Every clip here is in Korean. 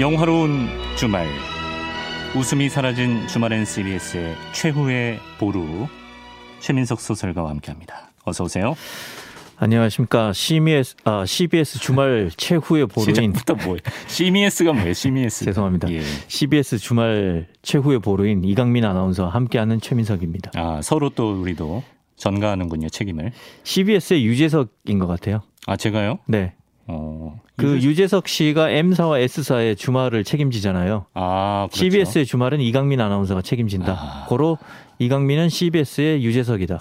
영화로운 주말 웃음이 사라진 주말엔 CBS의 최후의 보루 최민석 소설가와 함께합니다. 어서 오세요. 안녕하십니까. CBS, 아, CBS 주말 최후의 보루인. 시작부터 뭐예요? CBS가 뭐예요? CBS. 죄송합니다. 예. CBS 주말 최후의 보루인 이강민 아나운서와 함께하는 최민석입니다. 아, 서로 또 우리도 전가하는군요, 책임을. CBS의 유재석인 것 같아요. 아, 제가요? 네. 어, 그 유재석, 유재석 씨가 M사와 S사의 주말을 책임지잖아요. 아, 그렇죠. CBS의 주말은 이강민 아나운서가 책임진다. 아. 고로 이강민은 CBS의 유재석이다.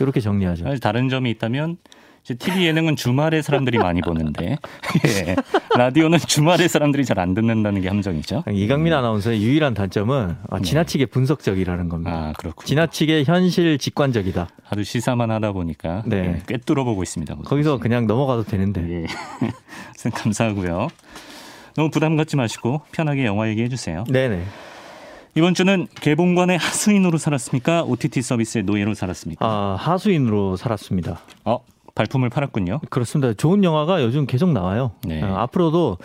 이렇게 정리하죠. 다른 점이 있다면 TV 예능은 주말에 사람들이 많이 보는데 예. 라디오는 주말에 사람들이 잘 안 듣는다는 게 함정이죠. 이강민 아나운서의 유일한 단점은 아, 네. 지나치게 분석적이라는 겁니다. 아, 그렇군요. 지나치게 현실 직관적이다. 하도 시사만 하다 보니까 네. 예, 꽤 뚫어보고 있습니다. 거기서 그냥 넘어가도 되는데. 예. 감사하고요. 너무 부담 갖지 마시고 편하게 영화 얘기해 주세요. 네네. 이번 주는 개봉관의 하수인으로 살았습니까? OTT 서비스의 노예로 살았습니까? 아, 하수인으로 살았습니다. 어, 발품을 팔았군요. 그렇습니다. 좋은 영화가 요즘 계속 나와요. 네. 어, 앞으로도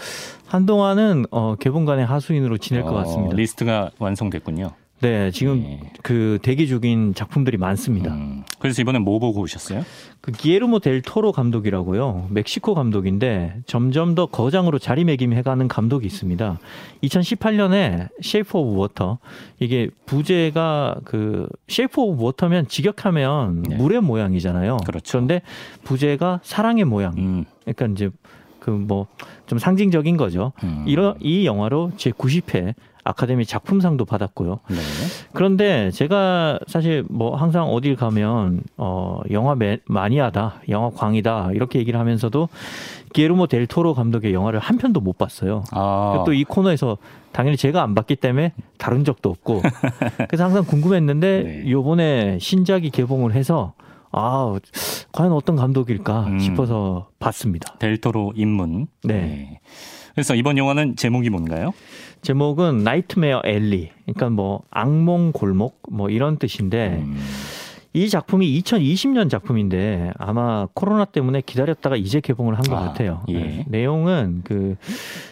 한동안은 어, 개봉관의 하수인으로 지낼 어, 것 같습니다. 리스트가 완성됐군요. 네, 지금 네. 그 대기 중인 작품들이 많습니다. 음, 그래서 이번엔 뭐 보고 오셨어요? 그 기예르모 델 토로 감독이라고요. 멕시코 감독인데 점점 더 거장으로 자리매김해가는 감독이 있습니다. 2018년에 Shape of Water 이게 부제가 그 Shape of Water면 직역하면 네. 물의 모양이잖아요. 그렇죠. 그런데 부제가 사랑의 모양. 음. 그러니까 이제 그 뭐 좀 상징적인 거죠. 음. 이런 이 영화로 제 90회 아카데미 작품상도 받았고요. 네. 그런데 제가 사실 뭐 항상 어딜 가면 어 영화 매, 마니아다, 영화 광이다 이렇게 얘기를 하면서도 기에르모 델 토로 감독의 영화를 한 편도 못 봤어요. 아. 또이 코너에서 당연히 제가 안 봤기 때문에 다룬 적도 없고 그래서 항상 궁금했는데 네. 요번에 신작이 개봉을 해서 아, 과연 어떤 감독일까 음. 싶어서 봤습니다. 델토로 입문. 네. 네. 그래서 이번 영화는 제목이 뭔가요? 제목은 Nightmare Alley. 그러니까 뭐 악몽 골목 뭐 이런 뜻인데 음. 이 작품이 2020년 작품인데 아마 코로나 때문에 기다렸다가 이제 개봉을 한것 아, 같아요. 예. 네. 내용은 그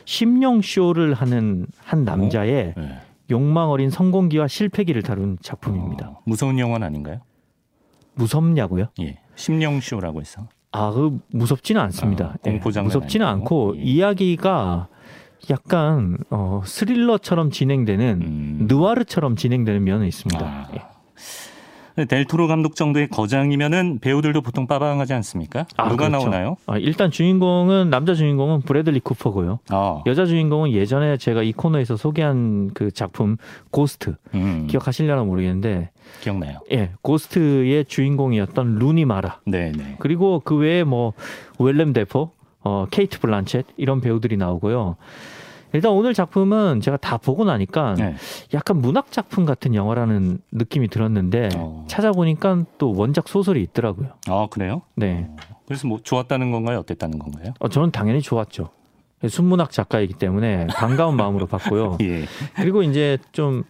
심령 쇼를 하는 한 남자의 어? 네. 욕망 어린 성공기와 실패기를 다룬 작품입니다. 어, 무서운 영화는 아닌가요? 무섭냐고요? 예. 심령 쇼라고 해서. 아, 그 무섭지는 않습니다. 어, 공포 장 네, 무섭지는 않고 예. 이야기가 약간 어, 스릴러처럼 진행되는 음. 느와르처럼 진행되는 면은 있습니다. 아. 예. 델토로 감독 정도의 거장이면은 배우들도 보통 빠방하지 않습니까? 아, 누가 그렇죠. 나오나요? 아, 일단 주인공은 남자 주인공은 브래들리 쿠퍼고요. 아. 여자 주인공은 예전에 제가 이 코너에서 소개한 그 작품 Ghost 음. 기억하실려나 모르겠는데 기억나요? 예, Ghost의 주인공이었던 루니 마라. 네, 네. 그리고 그 외에 뭐 웰렘 데포, 어, 케이트 블란쳇 이런 배우들이 나오고요. 일단 오늘 작품은 제가 다 보고 나니까 네. 약간 문학 작품 같은 영화라는 느낌이 들었는데 어. 찾아보니까 또 원작 소설이 있더라고요. 아 그래요? 네. 어. 그래서 뭐 좋았다는 건가요? 어땠다는 건가요? 어, 저는 당연히 좋았죠. 순문학 작가이기 때문에 반가운 마음으로 봤고요. 예. 그리고 이제 좀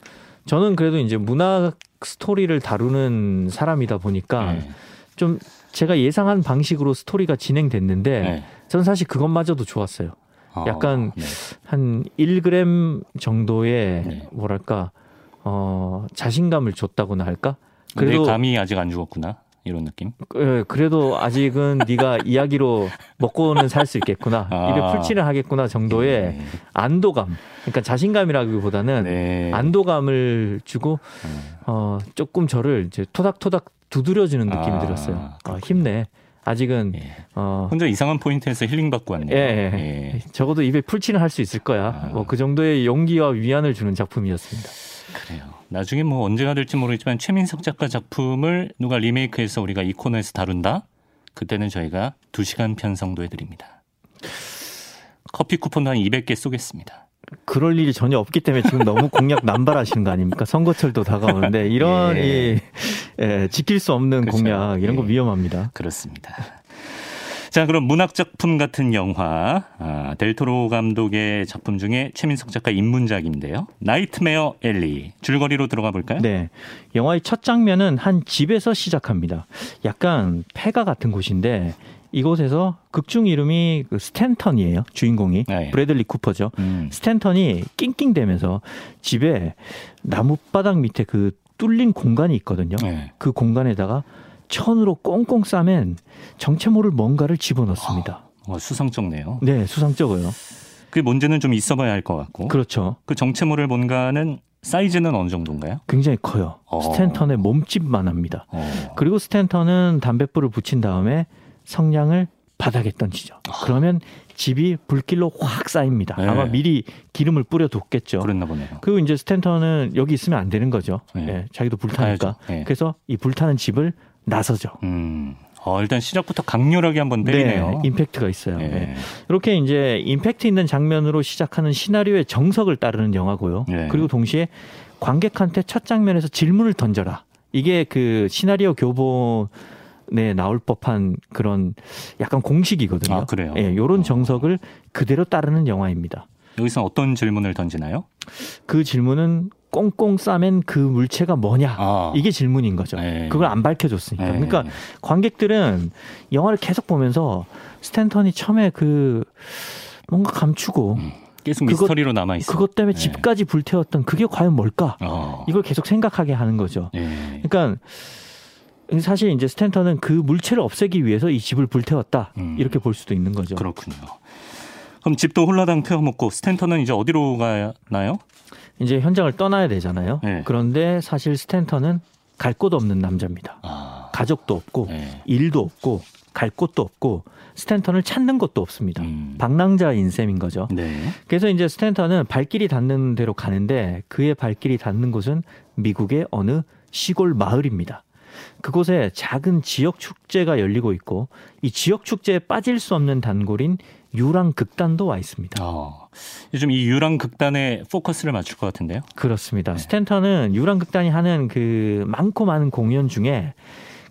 저는 그래도 이제 문학 스토리를 다루는 사람이다 보니까 네. 좀 제가 예상한 방식으로 스토리가 진행됐는데 네. 저는 사실 그것마저도 좋았어요. 아, 약간 네. 한 1g 정도의 네. 뭐랄까 어 자신감을 줬다고나 할까? 그래도 감이 아직 안 죽었구나. 이런 느낌? 예, 그래도 아직은 네가 이야기로 먹고는 살 수 있겠구나. 아. 입에 풀칠을 하겠구나 정도의 네. 안도감. 그러니까 자신감이라기보다는 네. 안도감을 주고 네. 어 조금 저를 이제 토닥토닥 두드려주는 느낌이 아, 들었어요. 아, 힘내. 아직은 예. 어 혼자 이상한 포인트에서 힐링 받고 왔네요. 예, 예. 예. 적어도 입에 풀칠은 할 수 있을 거야. 아. 뭐그 정도의 용기와 위안을 주는 작품이었습니다. 그래요. 나중에 뭐 언제가 될지 모르겠지만 최민석 작가 작품을 누가 리메이크해서 우리가 이 코너에서 다룬다? 그때는 저희가 2시간 편성도 해드립니다. 커피 쿠폰도 한 200개 쏘겠습니다. 그럴 일이 전혀 없기 때문에 지금 너무 공약 남발하시는 거 아닙니까? 선거철도 다가오는데 이런 예. 이 예, 지킬 수 없는 그렇죠. 공약 이런 거 예. 위험합니다. 그렇습니다. 자, 그럼 문학 작품 같은 영화 아, 델토로 감독의 작품 중에 최민석 작가 입문작인데요. Nightmare Alley 줄거리로 들어가 볼까요? 네, 영화의 첫 장면은 한 집에서 시작합니다. 약간 폐가 같은 곳인데 이곳에서 극중 이름이 그 스탠턴이에요. 주인공이 네. 브래들리 쿠퍼죠. 음. 스탠턴이 낑낑대면서 집에 나무바닥 밑에 그 뚫린 공간이 있거든요. 네. 그 공간에다가 천으로 꽁꽁 싸맨 정체 모를 뭔가를 집어넣습니다. 어, 수상쩍네요. 네, 수상쩍어요. 그 문제는 좀 있어봐야 할 것 같고. 그렇죠. 그 정체 모를 뭔가는 사이즈는 어느 정도인가요? 굉장히 커요. 어. 스탠턴의 몸집만 합니다. 어. 그리고 스탠턴은 담뱃불을 붙인 다음에 성냥을 바닥에 던지죠. 그러면 집이 불길로 확 쌓입니다. 네. 아마 미리 기름을 뿌려뒀겠죠. 그랬나 보네요. 그리고 이제 스탠턴은 여기 있으면 안 되는 거죠. 네. 예, 자기도 불타니까. 네. 그래서 이 불타는 집을 나서죠. 음. 어, 일단 시작부터 강렬하게 한번 때리네요. 네, 임팩트가 있어요. 예. 네. 이렇게 이제 임팩트 있는 장면으로 시작하는 시나리오의 정석을 따르는 영화고요. 네. 그리고 동시에 관객한테 첫 장면에서 질문을 던져라. 이게 그 시나리오 교본 에 나올 법한 그런 약간 공식이거든요. 아, 그래요? 예, 요런 어. 정석을 그대로 따르는 영화입니다. 여기서 어떤 질문을 던지나요? 그 질문은 꽁꽁 싸맨 그 물체가 뭐냐? 아. 이게 질문인 거죠. 네. 그걸 안 밝혀줬으니까. 네. 그러니까 관객들은 영화를 계속 보면서 스탠턴이 처음에 그 뭔가 감추고 음. 계속 그것- 미스터리로 남아 있어. 그것 때문에 네. 집까지 불태웠던 그게 과연 뭘까? 어. 이걸 계속 생각하게 하는 거죠. 예. 그러니까 사실 이제 스탠턴은 그 물체를 없애기 위해서 이 집을 불태웠다. 음. 이렇게 볼 수도 있는 거죠. 그렇군요. 그럼 집도 홀라당 태워먹고 스탠턴은 이제 어디로 가나요? 이제 현장을 떠나야 되잖아요. 네. 그런데 사실 스탠턴은 갈 곳 없는 남자입니다. 아. 가족도 없고 네. 일도 없고 갈 곳도 없고 스탠턴을 찾는 곳도 없습니다. 음. 방랑자인 셈인 거죠. 네. 그래서 이제 스탠턴은 발길이 닿는 대로 가는데 그의 발길이 닿는 곳은 미국의 어느 시골 마을입니다. 그곳에 작은 지역 축제가 열리고 있고 이 지역 축제에 빠질 수 없는 단골인 유랑 극단도 와 있습니다. 어. 요즘 이 유랑 극단에 포커스를 맞출 것 같은데요. 그렇습니다. 네. 스탠턴은 유랑 극단이 하는 그 많고 많은 공연 중에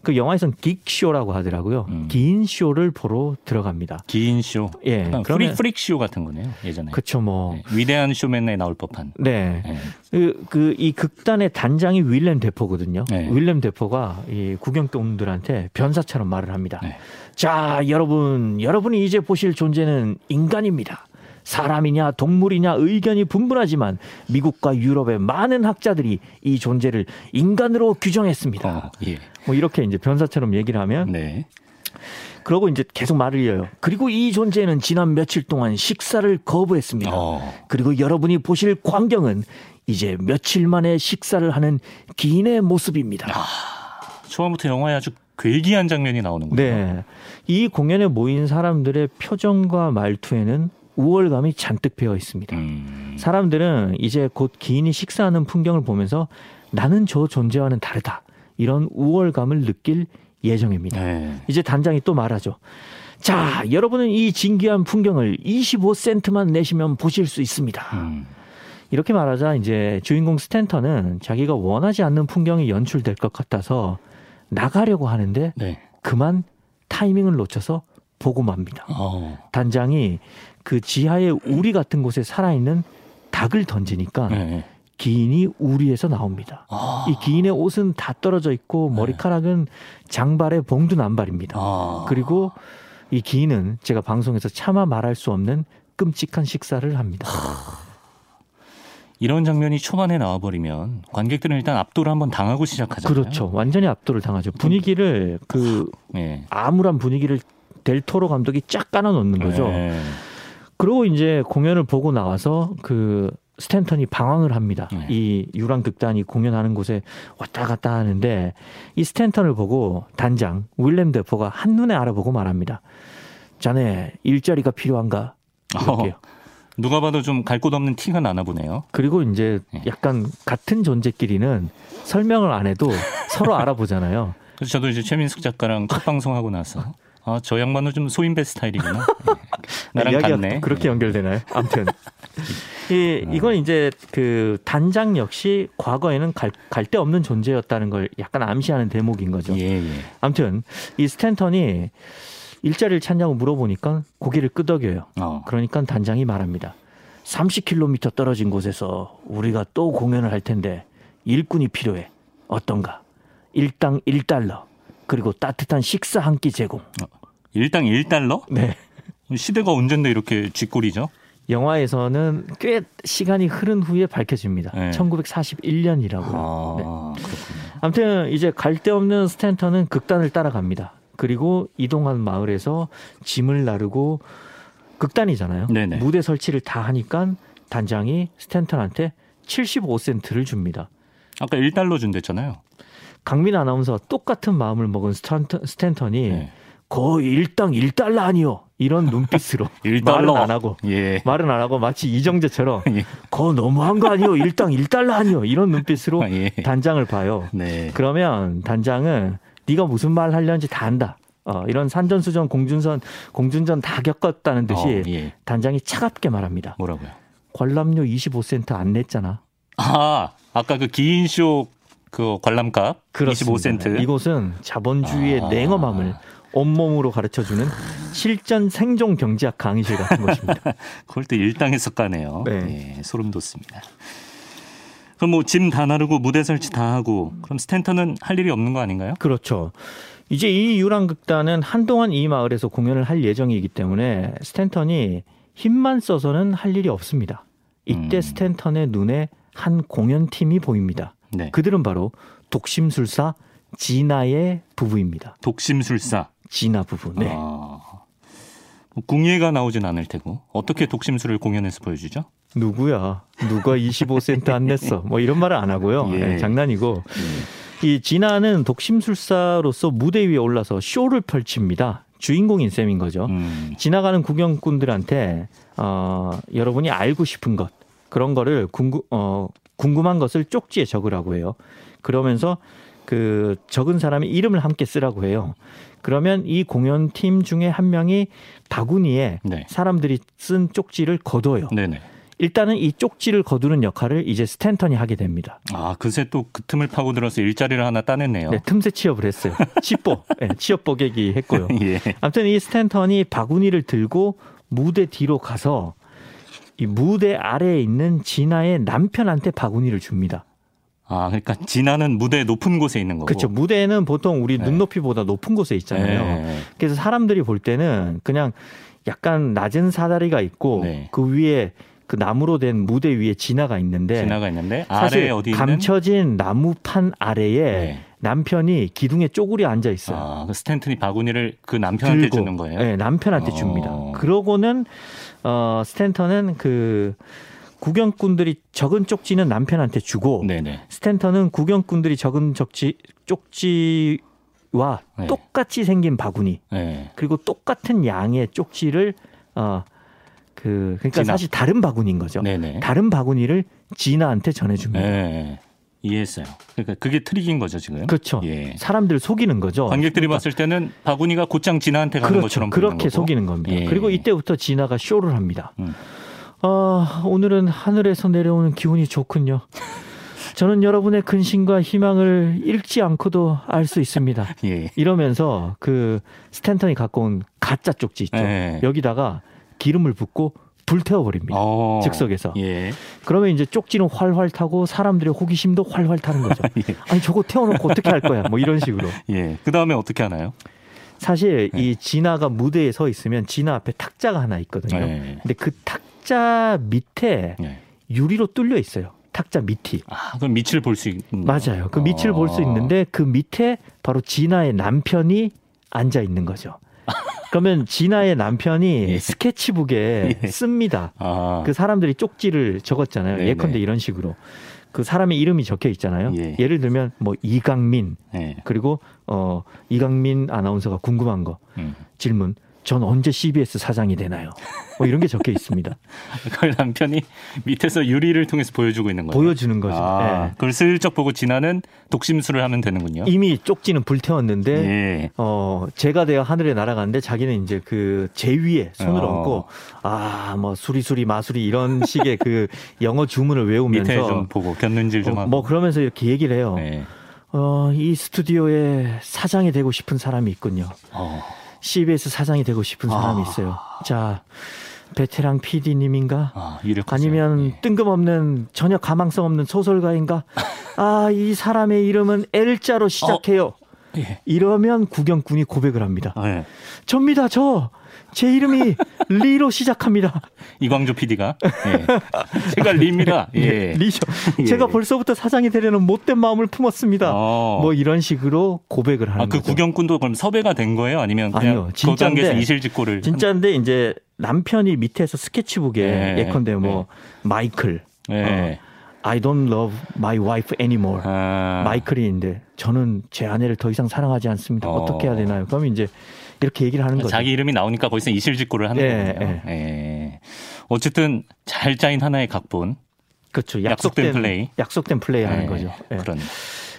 그 영화에선 geek쇼라고 하더라고요. 음. geek 쇼를 보러 들어갑니다. geek 쇼. 예. 그러면 프릭 freak 쇼 같은 거네요. 예전에. 그쵸 뭐 네. 위대한 쇼맨에 나올 법한. 네. 네. 그, 그, 이 극단의 단장이 윌렘 대포거든요. 네. 윌렘 대포가 이 구경꾼들한테 변사처럼 말을 합니다. 네. 자, 여러분, 여러분이 이제 보실 존재는 인간입니다. 사람이냐 동물이냐 의견이 분분하지만 미국과 유럽의 많은 학자들이 이 존재를 인간으로 규정했습니다. 어, 예. 뭐 이렇게 이제 변사처럼 얘기를 하면 네. 그러고 이제 계속 말을 이어요. 그리고 이 존재는 지난 며칠 동안 식사를 거부했습니다. 어. 그리고 여러분이 보실 광경은 이제 며칠 만에 식사를 하는 기인의 모습입니다. 초반부터 영화에 아주 괴기한 장면이 나오는군요. 네. 이 공연에 모인 사람들의 표정과 말투에는 우월감이 잔뜩 배어 있습니다. 음. 사람들은 이제 곧 기인이 식사하는 풍경을 보면서 나는 저 존재와는 다르다. 이런 우월감을 느낄 예정입니다. 네. 이제 단장이 또 말하죠. 자, 여러분은 이 진귀한 풍경을 25센트만 내시면 보실 수 있습니다. 음. 이렇게 말하자 이제 주인공 스탠턴은 자기가 원하지 않는 풍경이 연출될 것 같아서 나가려고 하는데 네. 그만 타이밍을 놓쳐서 보고 맙니다. 어. 단장이 그 지하의 우리 같은 곳에 살아있는 닭을 던지니까 네. 기인이 우리에서 나옵니다. 아. 이 기인의 옷은 다 떨어져 있고 머리카락은 장발에 봉두 남발입니다. 아. 그리고 이 기인은 제가 방송에서 차마 말할 수 없는 끔찍한 식사를 합니다. 이런 장면이 초반에 나와버리면 관객들은 일단 압도를 한번 당하고 시작하잖아요. 그렇죠. 완전히 압도를 당하죠. 분위기를 그 네. 암울한 분위기를 델토로 감독이 쫙 깔아 놓는 거죠. 네. 그리고 이제 공연을 보고 나와서 그 스탠턴이 방황을 합니다. 네. 이 유랑 극단이 공연하는 곳에 왔다 갔다 하는데 이 스탠턴을 보고 단장 윌렘 데포가 한눈에 알아보고 말합니다. 자네 일자리가 필요한가? 이렇게요. 어, 누가 봐도 좀 갈 곳 없는 티가 나나 보네요. 그리고 이제 네. 약간 같은 존재끼리는 설명을 안 해도 서로 알아보잖아요. 그래서 저도 이제 최민숙 작가랑 첫 방송하고 나서 아, 저 양반은 좀 소인배 스타일이구나. 네. 나랑 같네. 그렇게 연결되나요? 아무튼 이 이건 이제 그 단장 역시 과거에는 갈 데 없는 존재였다는 걸 약간 암시하는 대목인 거죠. 예, 예. 아무튼 이 스탠턴이 일자리를 찾냐고 물어보니까 고개를 끄덕여요. 어. 그러니까 단장이 말합니다. 30km 떨어진 곳에서 우리가 또 공연을 할 텐데 일꾼이 필요해. 어떤가? 일당 1달러. 그리고 따뜻한 식사 한 끼 제공. 일당 1달러? 네. 시대가 언젠데 이렇게 쥐꼬리죠? 영화에서는 꽤 시간이 흐른 후에 밝혀집니다. 네. 1941년이라고요. 아, 네. 아무튼 이제 갈 데 없는 스탠턴은 극단을 따라갑니다. 그리고 이동한 마을에서 짐을 나르고 극단이잖아요. 네네. 무대 설치를 다 하니까 단장이 스탠턴한테 75센트를 줍니다. 아까 1달러 준댔잖아요. 강민 아나운서와 똑같은 마음을 먹은 스탠턴, 스탠턴이 네. 거의 일당 1달러 아니요. 이런 눈빛으로 1달러. 말은 안 하고 예. 말은 안 하고 마치 이정재처럼 예. 거 너무한 거 아니요. 일당 1달러 아니요. 이런 눈빛으로 아, 예. 단장을 봐요. 네. 그러면 단장은 네가 무슨 말 하려는지 다 안다. 어, 이런 산전수전 공준선 공준전 다 겪었다는 듯이 어, 예. 단장이 차갑게 말합니다. 뭐라고요? 관람료 25센트 안 냈잖아. 아, 아까 그 기인쇼 그 관람값 그렇습니다. 25센트. 이곳은 자본주의의 아. 냉엄함을 온몸으로 가르쳐주는 실전 생존 경제학 강의실 같은 곳입니다. 그걸 또 일당에서 까네요. 네. 예, 소름 돋습니다. 그럼 뭐 짐 다 나르고 무대 설치 다 하고 그럼 스탠턴은 할 일이 없는 거 아닌가요? 그렇죠. 이제 이 유랑극단은 한동안 이 마을에서 공연을 할 예정이기 때문에 스탠턴이 힘만 써서는 할 일이 없습니다. 이때 음. 스탠턴의 눈에 한 공연팀이 보입니다. 네. 그들은 바로 독심술사 지나의 부부입니다. 독심술사. 지나 부부. 네. 아, 뭐 궁예가 나오진 않을 테고 어떻게 독심술을 공연에서 보여주죠? 누구야? 누가 25센트 안 냈어? 뭐 이런 말을 안 하고요. 예. 네, 장난이고 예. 이 진아는 독심술사로서 무대 위에 올라서 쇼를 펼칩니다. 주인공인 셈인 거죠. 음, 지나가는 구경꾼들한테 어, 여러분이 알고 싶은 것 그런 거를 궁금, 어, 궁금한 것을 쪽지에 적으라고 해요. 그러면서 그 적은 사람의 이름을 함께 쓰라고 해요. 그러면 이 공연팀 중에 한 명이 바구니에 네. 사람들이 쓴 쪽지를 거둬요. 네네. 일단은 이 쪽지를 거두는 역할을 이제 스탠턴이 하게 됩니다. 아, 그새 또 그 틈을 파고들어서 일자리를 하나 따냈네요. 네, 틈새 취업을 했어요. 취뽀, 네, 취업 보객이 했고요. 예. 아무튼 이 스탠턴이 바구니를 들고 무대 뒤로 가서 이 무대 아래에 있는 진아의 남편한테 바구니를 줍니다. 아, 그러니까 진아는 무대 높은 곳에 있는 거고. 그렇죠. 무대는 보통 우리 네. 눈높이보다 높은 곳에 있잖아요. 네. 그래서 사람들이 볼 때는 그냥 약간 낮은 사다리가 있고 네. 그 위에 그 나무로 된 무대 위에 진아가 있는데 진아가 있는데 사실 아래 어디 감춰진 나무판 아래에 네. 남편이 기둥에 쪼그려 앉아 있어요. 아, 그 스탠튼이 바구니를 그 남편한테 들고, 주는 거예요. 네, 남편한테 어. 줍니다. 그러고는 어 스탠턴은 그 구경꾼들이 적은 쪽지는 남편한테 주고 네네. 스탠턴은 구경꾼들이 적은 적지 쪽지 와 네. 똑같이 생긴 바구니 네. 그리고 똑같은 양의 쪽지를 어 그 그러니까 진아. 사실 다른 바구니인 거죠. 네네. 다른 바구니를 진아한테 전해줍니다. 네. 이해했어요. 그러니까 그게 트릭인 거죠 지금. 그렇죠. 예. 사람들 속이는 거죠. 관객들이 봤을 때는 바구니가 곧장 진아한테 가는 그렇죠. 것처럼 보이는 그렇게. 속이는 겁니다. 예. 그리고 이때부터 진아가 쇼를 합니다. 음. 아, 오늘은 하늘에서 내려오는 기운이 좋군요. 저는 여러분의 근심과 희망을 잃지 않고도 알 수 있습니다. 예. 이러면서 그 스탠턴이 갖고 온 가짜 쪽지 있죠. 예. 여기다가 기름을 붓고 불태워버립니다. 어. 즉석에서. 예. 그러면 이제 쪽지는 활활 타고 사람들의 호기심도 활활 타는 거죠. 예. 아니 저거 태워놓고 어떻게 할 거야? 뭐 이런 식으로. 예. 그 다음에 어떻게 하나요? 사실 네. 이 진아가 무대에 서 있으면 진아 앞에 탁자가 하나 있거든요. 예. 근데 그 탁자 밑에 예. 유리로 뚫려 있어요. 탁자 밑이. 아, 그럼 밑을 볼 수 있는. 맞아요. 그 밑을 어. 볼수 있는데 그 밑에 바로 진아의 남편이 앉아 있는 거죠. 그러면 진아의 남편이 예. 스케치북에 예. 씁니다. 아. 그 사람들이 쪽지를 적었잖아요. 네네. 예컨대 이런 식으로. 그 사람의 이름이 적혀 있잖아요. 예. 예를 들면 뭐 이강민 예. 그리고 어 이강민 아나운서가 궁금한 거 음. 질문. 전 언제 CBS 사장이 되나요? 뭐 이런 게 적혀 있습니다. 그걸 남편이 밑에서 유리를 통해서 보여주고 있는 거예요. 보여주는 거죠. 아, 예. 그걸 슬쩍 보고 진아는 독심술을 하면 되는군요. 이미 쪽지는 불태웠는데 예. 어 제가 되어 하늘에 날아가는데 자기는 이제 그 제 위에 손을 어. 얹고 아 뭐 수리수리 마수리 이런 식의 그 영어 주문을 외우면서 밑에 좀 보고 곁눈질 좀 어, 하고. 뭐 그러면서 이렇게 얘기를 해요. 예. 어, 이 스튜디오에 사장이 되고 싶은 사람이 있군요. 어. CBS 사장이 되고 싶은 사람이 아. 있어요. 자, 베테랑 PD님인가? 아. 아니면 예. 뜬금없는 전혀 가망성 없는 소설가인가? 아, 이 사람의 이름은 L자로 시작해요. 예. 이러면 구경꾼이 고백을 합니다. 아, 예. 접니다, 저. 제 이름이 리로 시작합니다. 이광조 PD가 예. 제가 리입니다. 예. 리죠. 예. 제가 벌써부터 사장이 되려는 못된 마음을 품었습니다. 어. 뭐 이런 식으로 고백을 하는 아, 그 거죠. 구경꾼도 그럼 섭외가 된 거예요? 아니면 그냥 아니요, 그 진짜인데, 이실직고를 진짜인데 이제 남편이 밑에서 스케치북에 예. 예컨대 뭐 마이클, 한- 예. I don't love my wife anymore. 아. 마이클이 인데 저는 제 아내를 더 이상 사랑하지 않습니다. 어. 어. 떻게 해야 되나요? 그러면 이제 이렇게 얘기를 하는 거죠. 자기 이름이 나오니까 거기서 이실직고를 하는 예, 거군요. 예. 어쨌든 잘 짜인 하나의 각본. 그렇죠. 약속된 약속된, 플레이. 약속된 플레이 하는 예. 거죠. 예. 그런.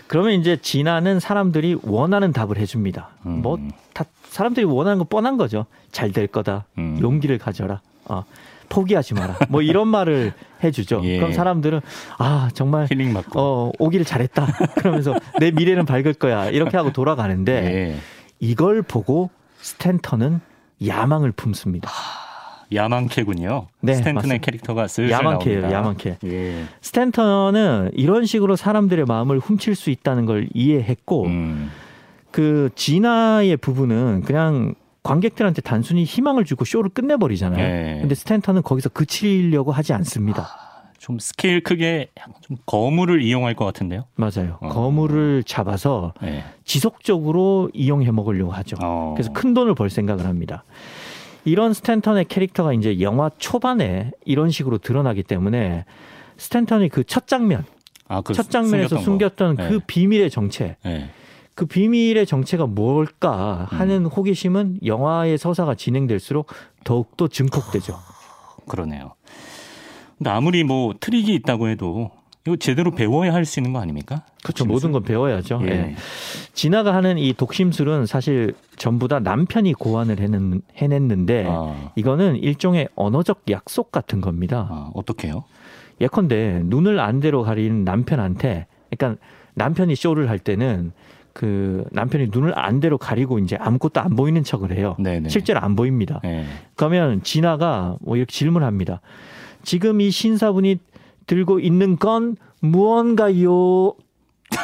그러면 이제 진아는 사람들이 원하는 답을 해줍니다. 음. 뭐다 사람들이 원하는 거 뻔한 거죠. 잘 될 거다. 음. 용기를 가져라. 어, 포기하지 마라. 뭐 이런 말을 해주죠. 예. 그럼 사람들은 아 정말 힐링 받고. 어 오기를 잘했다. 그러면서 내 미래는 밝을 거야. 이렇게 하고 돌아가는데 예. 이걸 보고 스탠턴은 야망을 품습니다. 야망캐군요. 네, 맞습니다. 캐릭터가 슬슬 야망캐예요, 나옵니다. 야망캐. 예. 스탠턴은 이런 식으로 사람들의 마음을 훔칠 수 있다는 걸 이해했고 음. 그 진아의 부분은 그냥 관객들한테 단순히 희망을 주고 쇼를 끝내버리잖아요. 예. 근데 스탠턴은 거기서 그치려고 하지 않습니다. 좀 스케일 크게 좀 거물을 이용할 것 같은데요. 맞아요. 어. 거물을 잡아서 예. 지속적으로 이용해 먹으려고 하죠. 어. 그래서 큰 돈을 벌 생각을 합니다. 이런 스탠턴의 캐릭터가 이제 영화 초반에 이런 식으로 드러나기 때문에 스탠턴이 그 첫 장면, 아, 그 첫 장면에서 숨겼던 숨겼던 거. 그 비밀의 정체, 예. 예. 그 비밀의 정체가 뭘까 하는 호기심은 영화의 서사가 진행될수록 더욱더 증폭되죠. 그러네요. 근데 아무리 뭐 트릭이 있다고 해도 이거 제대로 배워야 할 수 있는 거 아닙니까? 그렇죠. 모든 건 배워야죠. 예. 예. 진아가 하는 이 독심술은 사실 전부 다 남편이 고안을 해낸, 해냈는데 아, 이거는 일종의 언어적 약속 같은 겁니다. 아, 어떻게요? 예컨대 눈을 안대로 가리는 남편한테 그러니까 남편이 쇼를 할 때는 그 남편이 눈을 안대로 가리고 이제 아무것도 안 보이는 척을 해요. 네네. 실제로 안 보입니다. 예. 그러면 진아가 뭐 이렇게 질문합니다. 지금 이 신사분이 들고 있는 건 무언가요?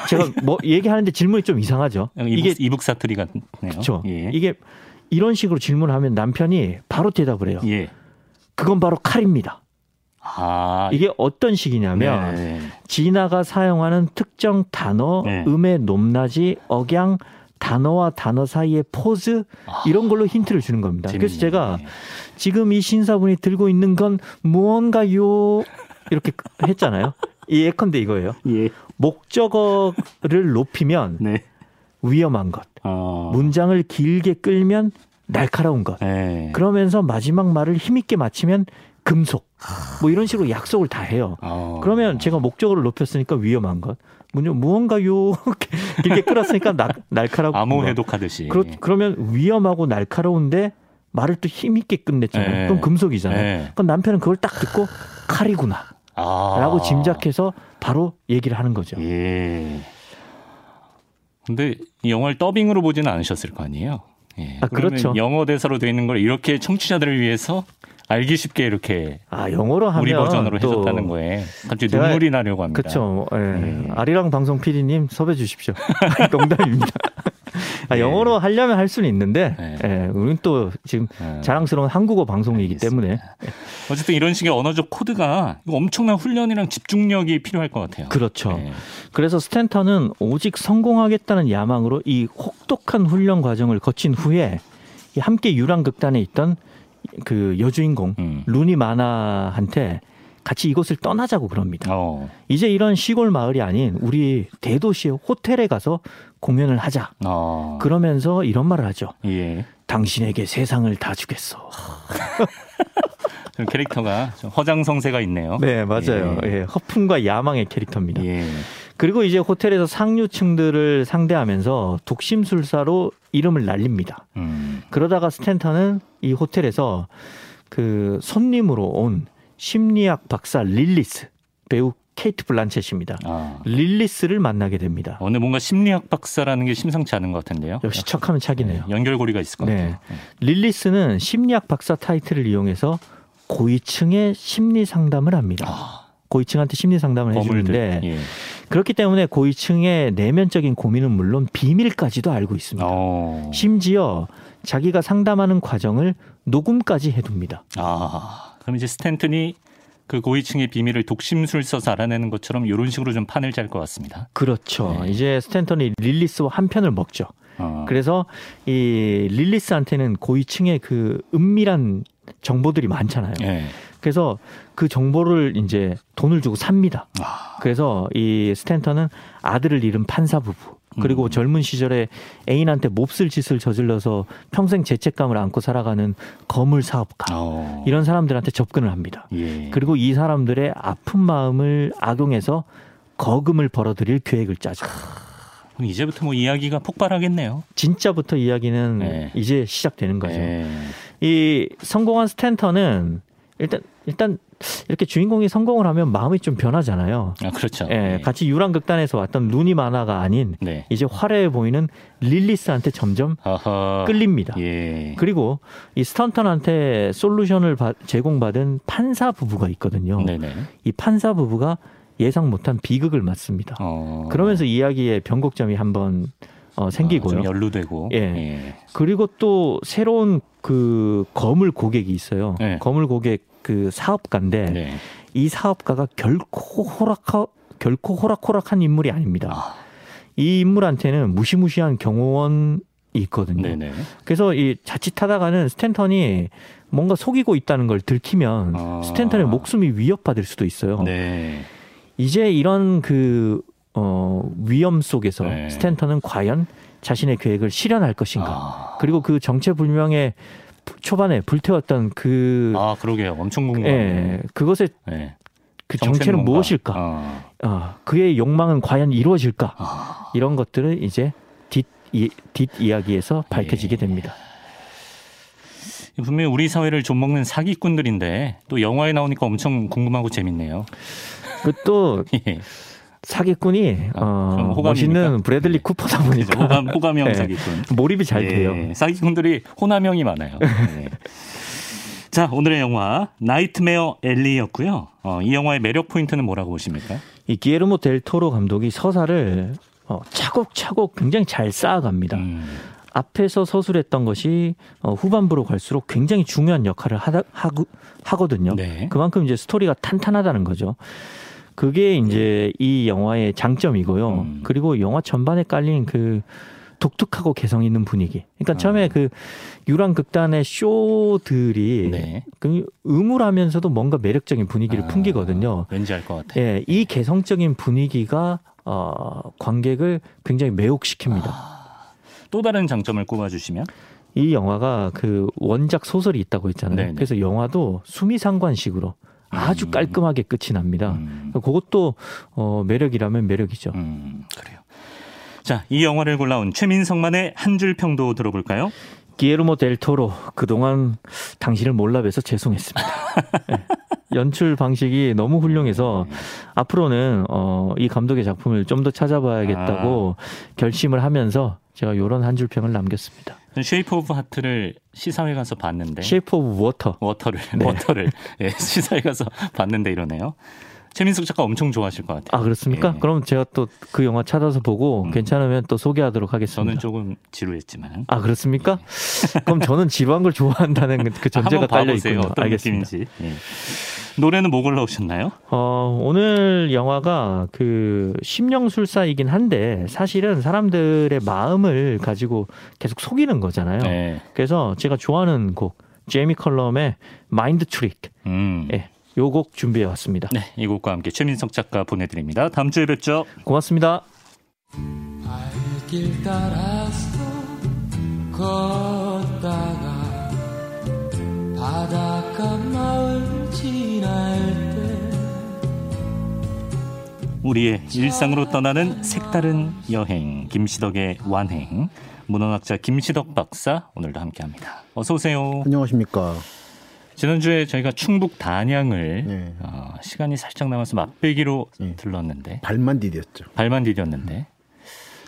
제가 뭐 얘기하는데 질문이 좀 이상하죠. 이게 이게 이북 사투리 같네요. 그렇죠. 예. 이게 이런 식으로 질문하면 남편이 바로 대답을 해요. 예. 그건 바로 칼입니다. 아, 이게 어떤 식이냐면 네. 진아가 사용하는 특정 단어, 네. 음의 높낮이, 억양, 단어와 단어 사이의 포즈 이런 걸로 힌트를 주는 겁니다. 그래서 재밌네요. 제가 지금 이 신사분이 들고 있는 건 무언가요? 이렇게 했잖아요. 이 예컨대 이거예요. 예. 목적어를 높이면 네. 위험한 것, 어. 문장을 길게 끌면 날카로운 것. 네. 그러면서 마지막 말을 힘있게 마치면 금속. 뭐 이런 식으로 약속을 다 해요. 어. 그러면 제가 목적어를 높였으니까 위험한 것. 무언가요? 길게 끌었으니까 나, 날카로운 암호 것. 해독하듯이. 그렇, 그러면 위험하고 날카로운데 말을 또 힘있게 끝냈잖아요. 네. 그럼 금속이잖아요. 네. 그럼 남편은 그걸 딱 듣고 칼이구나. 아. 라고 짐작해서 바로 얘기를 하는 거죠. 예. 근데 이 영화를 더빙으로 보지는 않으셨을 거 아니에요? 예. 아, 그렇죠. 영어 대사로 되어 있는 걸 이렇게 청취자들을 위해서 알기 쉽게 이렇게 아, 영어로 하면 우리 버전으로 또 해줬다는 거에 갑자기 눈물이 나려고 합니다. 그렇죠. 예. 예. 아리랑 방송 PD님 섭외 주십시오. 농담입니다. 아, 예. 영어로 하려면 할 수는 있는데, 예. 예. 우리는 또 지금 예. 자랑스러운 한국어 방송이기 알겠습니다. 때문에 어쨌든 이런 식의 언어적 코드가 엄청난 훈련이랑 집중력이 필요할 것 같아요. 그렇죠. 예. 그래서 스탠턴은 오직 성공하겠다는 야망으로 이 혹독한 훈련 과정을 거친 후에 이 함께 유랑극단에 있던 그 여주인공 음. 루니 마나한테 같이 이곳을 떠나자고 그럽니다. 어. 이제 이런 시골 마을이 아닌 우리 대도시의 호텔에 가서 공연을 하자. 어. 그러면서 이런 말을 하죠. 예. 당신에게 세상을 다 주겠어. 좀 캐릭터가 좀 허장성세가 있네요. 네, 맞아요. 예. 예, 허풍과 야망의 캐릭터입니다. 예. 그리고 이제 호텔에서 상류층들을 상대하면서 독심술사로 이름을 날립니다. 음. 그러다가 스탠턴은 이 호텔에서 그 손님으로 온 심리학 박사 릴리스 배우 케이트 블란쳇입니다. 아. 릴리스를 만나게 됩니다. 오늘 뭔가 심리학 박사라는 게 심상치 않은 것 같은데요. 역시 척하면 착이네요. 연결고리가 있을 것 네. 같아요. 릴리스는 심리학 박사 타이틀을 이용해서 고위층의 심리 상담을 합니다. 아, 고위층한테 심리 상담을. 해주는데 예. 그렇기 때문에 고위층의 내면적인 고민은 물론 비밀까지도 알고 있습니다. 어. 심지어 자기가 상담하는 과정을 녹음까지 해둡니다. 아, 그럼 이제 스탠튼이 그 고위층의 비밀을 독심술 써서 알아내는 것처럼 이런 식으로 좀 판을 짤 것 같습니다. 그렇죠. 네. 이제 스탠턴이 릴리스와 한 편을 먹죠. 어. 그래서 이 릴리스한테는 고위층의 그 은밀한 정보들이 많잖아요. 예. 그래서 그 정보를 이제 돈을 주고 삽니다. 아, 그래서 이 스탠턴은 아들을 잃은 판사 부부 그리고 음. 젊은 시절에 애인한테 몹쓸 짓을 저질러서 평생 죄책감을 안고 살아가는 거물 사업가 어. 이런 사람들한테 접근을 합니다. 예. 그리고 이 사람들의 아픈 마음을 악용해서 거금을 벌어들일 계획을 짜죠. 그럼 이제부터 뭐 이야기가 폭발하겠네요. 진짜부터 이야기는 네. 이제 시작되는 거죠. 예. 이 성공한 스탠턴은 일단 일단 이렇게 주인공이 성공을 하면 마음이 좀 변하잖아요. 아, 그렇죠. 예, 같이 유랑극단에서 왔던 루니 마나가 아닌 네. 이제 화려해 보이는 릴리스한테 점점 아하. 끌립니다. 예. 그리고 이 스턴턴한테 솔루션을 받- 제공받은 판사 부부가 있거든요. 네네. 이 판사 부부가 예상 못한 비극을 맞습니다. 어. 그러면서 이야기의 변곡점이 한번 어, 아, 생기고요. 좀 연루되고. 예. 예. 그리고 또 새로운 그 거물 고객이 있어요. 네. 거물 고객 그 사업가인데 네. 이 사업가가 결코 호락하 결코 호락호락한 인물이 아닙니다. 아, 이 인물한테는 무시무시한 경호원이 있거든요. 네네. 그래서 이 자칫하다가는 스탠턴이 뭔가 속이고 있다는 걸 들키면 아. 스탠턴의 목숨이 위협받을 수도 있어요. 네. 이제 이런 그 어, 위험 속에서 네. 스탠턴은 과연 자신의 계획을 실현할 것인가? 아, 그리고 그 정체불명의 초반에 불태웠던 그 아 그러게요. 엄청 궁금하네. 예, 그것의 예. 그 정체는 정체는? 무엇일까? 아, 아, 그의 욕망은 과연 이루어질까? 아. 이런 것들을 이제 뒷, 이, 뒷 이야기에서 밝혀지게 예. 됩니다. 분명히 우리 사회를 좀 먹는 사기꾼들인데 또 영화에 나오니까 엄청 궁금하고 재밌네요. 그 또 예. 사기꾼이 아, 어? 멋있는 브래들리 네. 쿠퍼다 그죠? 보니까 호감, 호감형 예. 사기꾼. 몰입이 잘 돼요. 예, 사기꾼들이 호남형이 많아요. 예. 자, 오늘의 영화 Nightmare Alley였고요. 어, 이 영화의 매력 포인트는 뭐라고 보십니까? 이 기예르모 델 토로 감독이 서사를 어, 차곡차곡 굉장히 잘 쌓아갑니다. 음, 앞에서 서술했던 것이 어, 후반부로 갈수록 굉장히 중요한 역할을 하다, 하고, 하거든요. 네. 그만큼 이제 스토리가 탄탄하다는 거죠. 그게 이제 이 영화의 장점이고요. 음. 그리고 영화 전반에 깔린 그 독특하고 개성 있는 분위기. 그러니까 처음에 아. 그 유랑 극단의 쇼들이 네. 그 음울하면서도 뭔가 매력적인 분위기를 아, 풍기거든요. 왠지 알 것 같아요. 예, 이 개성적인 분위기가 어, 관객을 굉장히 매혹시킵니다. 아. 또 다른 장점을 꼽아주시면 이 영화가 그 원작 소설이 있다고 했잖아요. 네네. 그래서 영화도 수미상관식으로 아주 음. 깔끔하게 끝이 납니다. 음, 그것도 어, 매력이라면 매력이죠. 음, 그래요. 자, 이 영화를 골라온 최민성만의 한 줄 평도 들어볼까요? 기에르모 델 토로 그동안 당신을 몰라뵈서 죄송했습니다. 예. 연출 방식이 너무 훌륭해서 앞으로는 어, 이 감독의 작품을 좀 더 찾아봐야겠다고 결심을 하면서 제가 요런 한 줄 평을 남겼습니다. Shape of Heart를 시사회 가서 봤는데 Shape of Water. Water를 네. Water를 예, 시사회 가서 봤는데 이러네요. 최민석 작가 엄청 좋아하실 것 같아요. 아 그렇습니까? 예. 그럼 제가 또 그 영화 찾아서 보고 음. 괜찮으면 또 소개하도록 하겠습니다. 저는 조금 지루했지만 아 그렇습니까? 그럼 저는 지루한 걸 좋아한다는 그 전제가 한번 깔려. 있군요. 알겠습니다. 예. 노래는 뭐 골라오셨나요? 어, 오늘 영화가 그 심령술사이긴 한데 사실은 사람들의 마음을 가지고 계속 속이는 거잖아요. 네. 그래서 제가 좋아하는 곡 제이미 컬럼의 Mind Trick 음. 예, 요곡 준비해 왔습니다. 네, 이 곡과 함께 최민석 작가 보내드립니다. 다음 주에 뵙죠. 고맙습니다. 발길 따라서 걷다가 바닷가 마을 지날 때 우리의 일상으로 떠나는 색다른 여행 김시덕의 완행 문헌학자 김시덕 박사 오늘도 함께합니다. 어서 오세요. 안녕하십니까. 지난주에 저희가 충북 단양을 네. 어, 시간이 살짝 남아서 맛배기로 네. 들렀는데 발만 디뎠죠. 발만 디뎠는데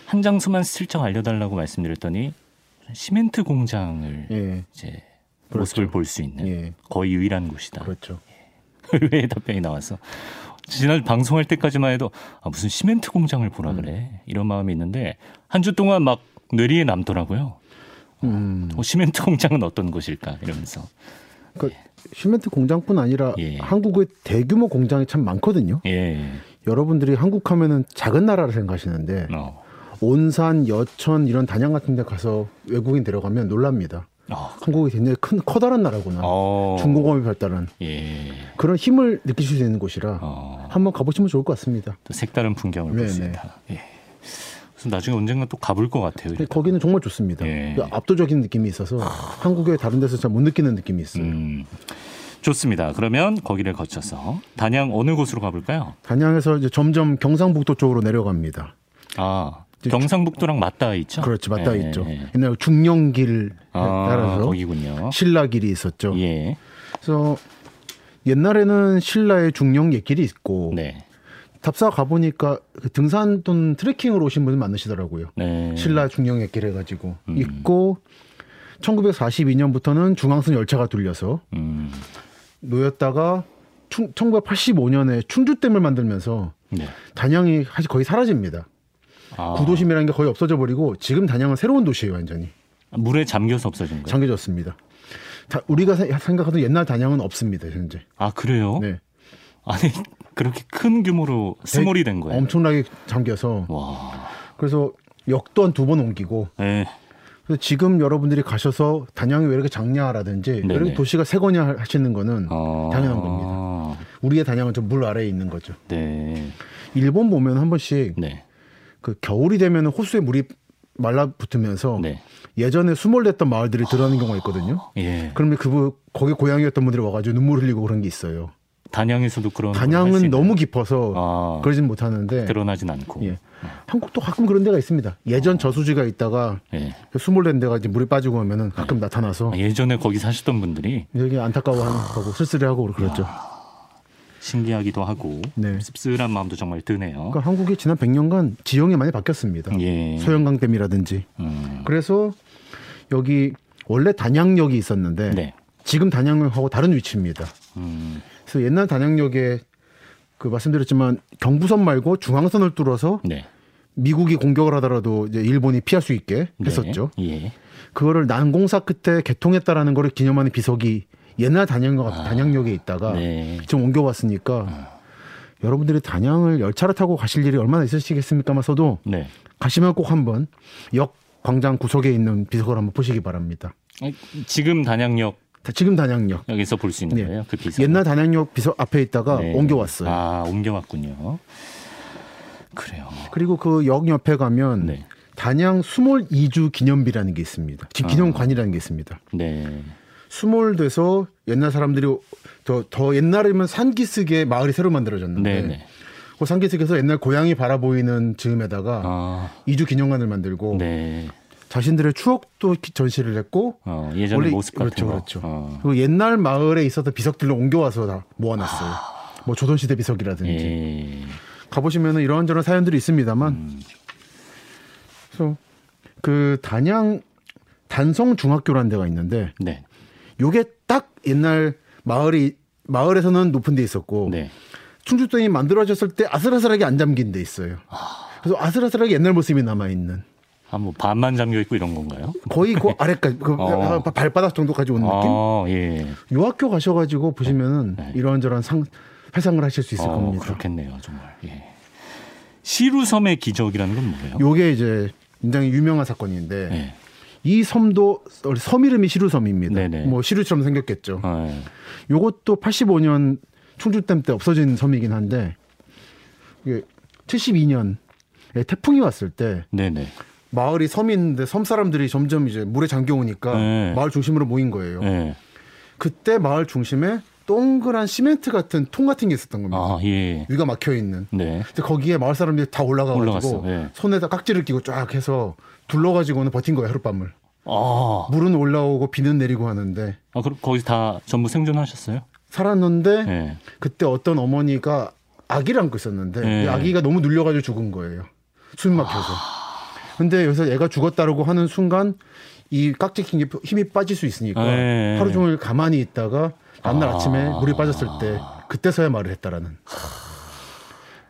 한 장소만 슬쩍 알려달라고 말씀드렸더니 시멘트 공장을 예, 이제 그렇죠. 모습을 볼 수 있는 예, 거의 유일한 곳이다. 그렇죠. 의외의 답변이 나와서 지난 방송할 때까지만 해도 아, 무슨 시멘트 공장을 보라 그래 이런 마음이 있는데 한 주 동안 막 뇌리에 남더라고요. 음. 어, 시멘트 공장은 어떤 곳일까 이러면서 그 시멘트 공장뿐 아니라 예. 한국의 대규모 공장이 참 많거든요. 예, 여러분들이 한국 하면은 작은 나라를 생각하시는데 어, 온산, 여천 이런 단양 같은 데 가서 외국인 데려가면 놀랍니다. 어, 한국이 굉장히 큰 커다란 나라구나. 어, 중공업이 발달한 예, 그런 힘을 느끼실 수 있는 곳이라 어, 한번 가보시면 좋을 것 같습니다. 또 색다른 풍경을 볼 수. 있다. 예. 그래서 나중에 언젠가 또 가볼 것 같아요. 근데 거기는 정말 좋습니다. 예. 압도적인 느낌이 있어서 한국의 다른 데서 잘 못 느끼는 느낌이 있어요. 음, 좋습니다. 그러면 거기를 거쳐서 단양 어느 곳으로 가볼까요? 단양에서 이제 점점 경상북도 쪽으로 내려갑니다. 아, 경상북도랑 맞닿아 있죠? 그렇지 맞닿아 예, 있죠. 예. 옛날 중령길 아, 따라서 거기군요. 신라길이 있었죠. 예, 그래서 옛날에는 신라의 중령 옛길이 있고 네, 답사 가보니까 그 등산 또는 트레킹으로 오신 분이 많으시더라고요. 네. 신라 중령 옛길 해가지고 음. 있고 1942년부터는 중앙선 열차가 돌려서 음, 놓였다가 1985년에 충주댐을 만들면서 네. 단양이 사실 거의 사라집니다. 아, 구도심이라는 게 거의 없어져 버리고 지금 단양은 새로운 도시예요 완전히 물에 잠겨서 없어진 거예요? 잠겨졌습니다. 다- 우리가 세- 생각하던 옛날 단양은 없습니다 현재. 아, 그래요? 네, 아니, 그렇게 큰 규모로 스몰이 된 거예요? 엄청나게 잠겨서 와, 그래서 역도 한두 번 옮기고 예, 그래서 지금 여러분들이 가셔서 단양이 왜 이렇게 작냐라든지 왜. 이렇게 도시가 새 거냐 하시는 거는 어, 당연한 겁니다. 우리의 단양은 좀 물 아래에 있는 거죠. 네, 일본 보면 한 번씩 네, 그 겨울이 되면 호수에 물이 말라붙으면서 네, 예전에 수몰됐던 마을들이 드러나는 경우가 있거든요. 예. 그러면 그 거기 고향이었던 분들이 와가지고 눈물 흘리고 그런 게 있어요. 단양에서도 그런 단양은? 너무 깊어서 아, 그러진 못하는데 드러나진 않고. 예. 한국도 가끔 그런 데가 있습니다. 예전 저수지가 있다가 예. 수몰된 데가 이제 물이 빠지고 하면은 가끔 나타나서 아, 예전에 거기 사셨던 분들이 여기 안타까워하고 쓸쓸해하고 그렇죠. 신기하기도 하고 네. 씁쓸한 마음도 정말 드네요. 그러니까 한국이 지난 100년간 지형이 많이 바뀌었습니다. 예. 소형강댐이라든지. 음. 그래서 여기 원래 단양역이 있었는데 네. 지금 단양역하고 다른 위치입니다. 음. 그래서 옛날 단양역에 그 말씀드렸지만 경부선 말고 중앙선을 뚫어서 네. 미국이 공격을 하더라도 이제 일본이 피할 수 있게 네. 했었죠. 예. 그거를 난공사 끝에 개통했다라는 거를 기념하는 비석이 옛날 단양역 단양역에 있다가 아. 네. 지금 옮겨왔으니까 여러분들이 단양을 열차를 타고 가실 일이 얼마나 있으시겠습니까마서도 네. 가시면 꼭 한번 역 광장 구석에 있는 비석을 한번 보시기 바랍니다. 아, 지금 단양역 다- 지금 단양역 여기서 볼 수 있는 네. 거예요. 그 비석. 옛날 단양역 비석 앞에 있다가 네. 옮겨왔어요. 아, 옮겨왔군요. 그래요. 그리고 그 역 옆에 가면 네. 단양 수몰 이주 기념비라는 게 있습니다. 지- 기념관이라는 게 있습니다. 네. 수몰돼서 옛날 사람들이 더, 더 옛날이면 산기슭에 마을이 새로 만들어졌는데 네, 네. 그 산기슭에서 옛날 고향이 바라보이는 즈음에다가 아, 이주 기념관을 만들고 네. 자신들의 추억도 기- 전시를 했고 어, 원래 모습 같은 그렇죠, 거. 그렇죠. 어. 그리고 옛날 마을에 있었던 비석들로 옮겨와서 다 모아놨어요. 뭐 조선시대 비석이라든지 예. 가보시면은 이런저런 사연들이 있습니다만 음. 그래서 그 단양 단성 중학교라는 데가 있는데 네. 요게 딱 옛날 마을이 마을에서는 높은 데 있었고 네. 충주댐이 만들어졌을 때 아슬아슬하게 안 잠긴 데 있어요. 그래서 아슬아슬하게 옛날 모습이 남아 있는 한뭐 반만 잠겨 있고 이런 건가요? 거의 그 아래까지 그 어. 발바닥 정도까지 온 느낌. 아, 예. 요 학교 가셔가지고 보시면은 네. 이런저런 상 회상을 하실 수 있을 어, 겁니다. 그렇겠네요, 정말. 예. 시루섬의 기적이라는 건 뭐예요? 요게 이제 굉장히 유명한 사건인데 예. 이 섬도 섬 이름이 시루섬입니다. 네네. 뭐 시루처럼 생겼겠죠. 어, 예. 요것도 85년 충주댐 때 없어진 섬이긴 한데 이게 72년에 태풍이 왔을 때 네네. 마을이 섬이 있는데 섬 사람들이 점점 이제 물에 잠겨 오니까 네. 마을 중심으로 모인 거예요. 예. 그때 마을 중심에 동그란 시멘트 같은 통 같은 게 있었던 겁니다. 아, 예. 위가 막혀 있는. 네. 근데 거기에 마을 사람들이 다 올라가 가지고 올라갔어, 예. 손에다 깍지를 끼고 쫙 해서 둘러 가지고는 버틴 거예요 하룻밤을. 아, 물은 올라오고 비는 내리고 하는데 아 그럼 거기서 다 전부 생존하셨어요? 살았는데 예. 그때 어떤 어머니가 아기를 안고 있었는데 네. 이 아기가 너무 눌려 가지고 죽은 거예요. 숨 막혀서. 근데 여기서 애가 죽었다라고 하는 순간 이 깍지 낀 게 힘이 빠질 수 있으니까 네. 하루 종일 가만히 있다가 다음날 아. 아. 침에 물이 빠졌을 때 그때서야 말을 했다라는.